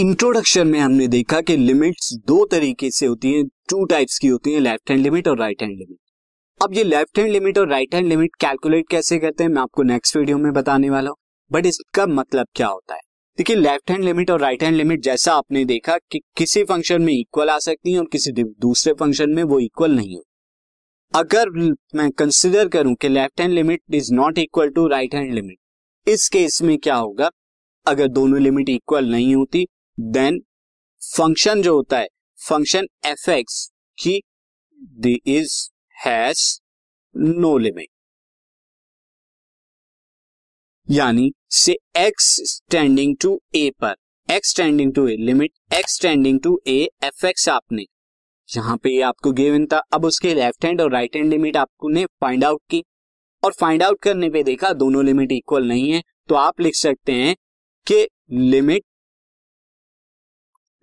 Introduction में हमने देखा कि लिमिट्स दो तरीके से होती हैं टू टाइप्स की होती हैं लेफ़्ट हैंड लिमिट और राइट हैंड लिमिट अब ये लेफ़्ट हैंड लिमिट और राइट हैंड लिमिट कैलकुलेट कैसे करते हैं, मैं आपको नेक्स्ट वीडियो में बताने वाला हूँ बट इसका मतलब क्या होता है? देखिए लेफ़्ट हैंड लिमिट और राइट हैंड लिमिट जैसा आपने देखा कि किसी फ़ंक्शन में इक्वल आ सकती है और किसी दूसरे फ़ंक्शन में वो इक्वल नहीं हो अगर मैं कंसिडर करूँ कि left hand limit is not equal to right hand limit इस केस में क्या होगा? अगर दोनों लिमिट इक्वल नहीं होती देन फ़ंक्शन जो होता है function F X the is has no no limit यानी say X standing to A पर X tending to A limit X tending to A F X आपने, यहाँ पे आपको गिवन था, अब उसके लेफ़्ट हैंड और राइट हैंड लिमिट आपको ने फाइंड आउट की, और फाइंड आउट करने पे देखा दोनों लिमिट इक्वल नहीं है तो आप लिख सकते हैं कि limit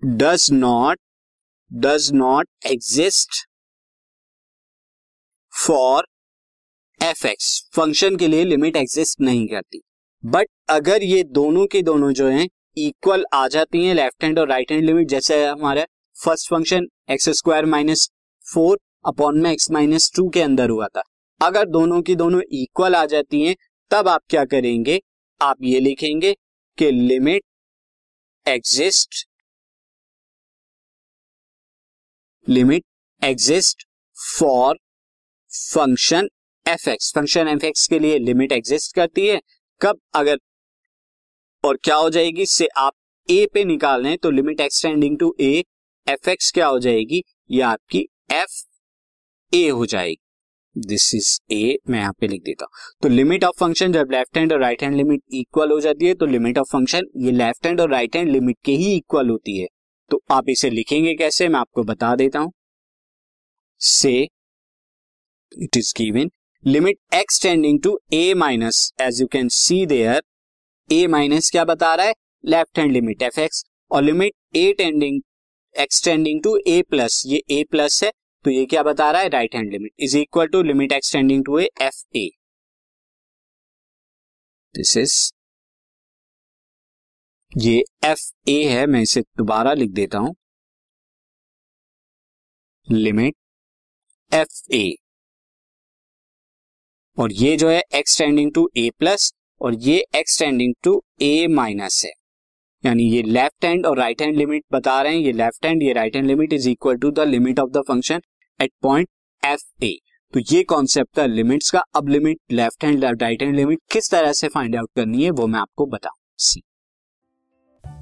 does not does not exist for F X function के लिए लिमिट एग्जिस्ट नहीं करती। बट अगर ये दोनों के दोनों जो हैं इक्वल आ जाती हैं लेफ़्ट हैंड और राइट हैंड लिमिट जैसे हमारा first function X square minus four upon में एक्स माइनस टू के अंदर हुआ था। अगर दोनों की दोनों इक्वल आ जाती हैं, तब आप क्या करेंगे? आप ये लिखेंगे कि limit exist limit exist for function F X function F X के लिए लिमिट एग्जिस्ट करती है। कब? अगर और क्या हो जाएगी? से आप ए पे निकाल रहे हैं तो limit X tending to A F X क्या हो जाएगी? ये आपकी एफ़ ए हो जाएगी। दिस इज़ ए मैं यहाँ पे लिख देता हूँ। तो लिमिट ऑफ़ फ़ंक्शन जब लेफ़्ट हैंड और राइट हैंड लिमिट इक्वल हो जाती है तो लिमिट ऑफ़ फ़ंक्शन ये लेफ़्ट हैंड और राइट हैंड लिमिट के ही इक्वल होती है। तो आप इसे लिखेंगे कैसे? मैं आपको बता देता हूँ। Say it is given limit X tending to A minus as you can see there A minus क्या बता रहा है? Left hand limit F X और limit A tending X tending to A plus ये ए प्लस है तो ये क्या बता रहा है? Right hand limit is equal to limit X tending to A F A this is ये एफ़ ए है, मैं इसे दोबारा लिख देता हूँ। लिमिट एफ़ ए और ये जो है एक्सटेंडिंग टू ए प्लस और ये एक्सटेंडिंग टू ए माइनस है। यानी ये लेफ़्ट हैंड और राइट हैंड लिमिट बता रहे हैं। ये लेफ़्ट हैंड ये right hand limit is equal to the limit of the function at point F A तो ये कॉन्सेप्ट था लिमिट्स का अब limit left hand right hand limit किस तरह से फाइंड आउट करनी है वो मैं आपको बताऊँ। See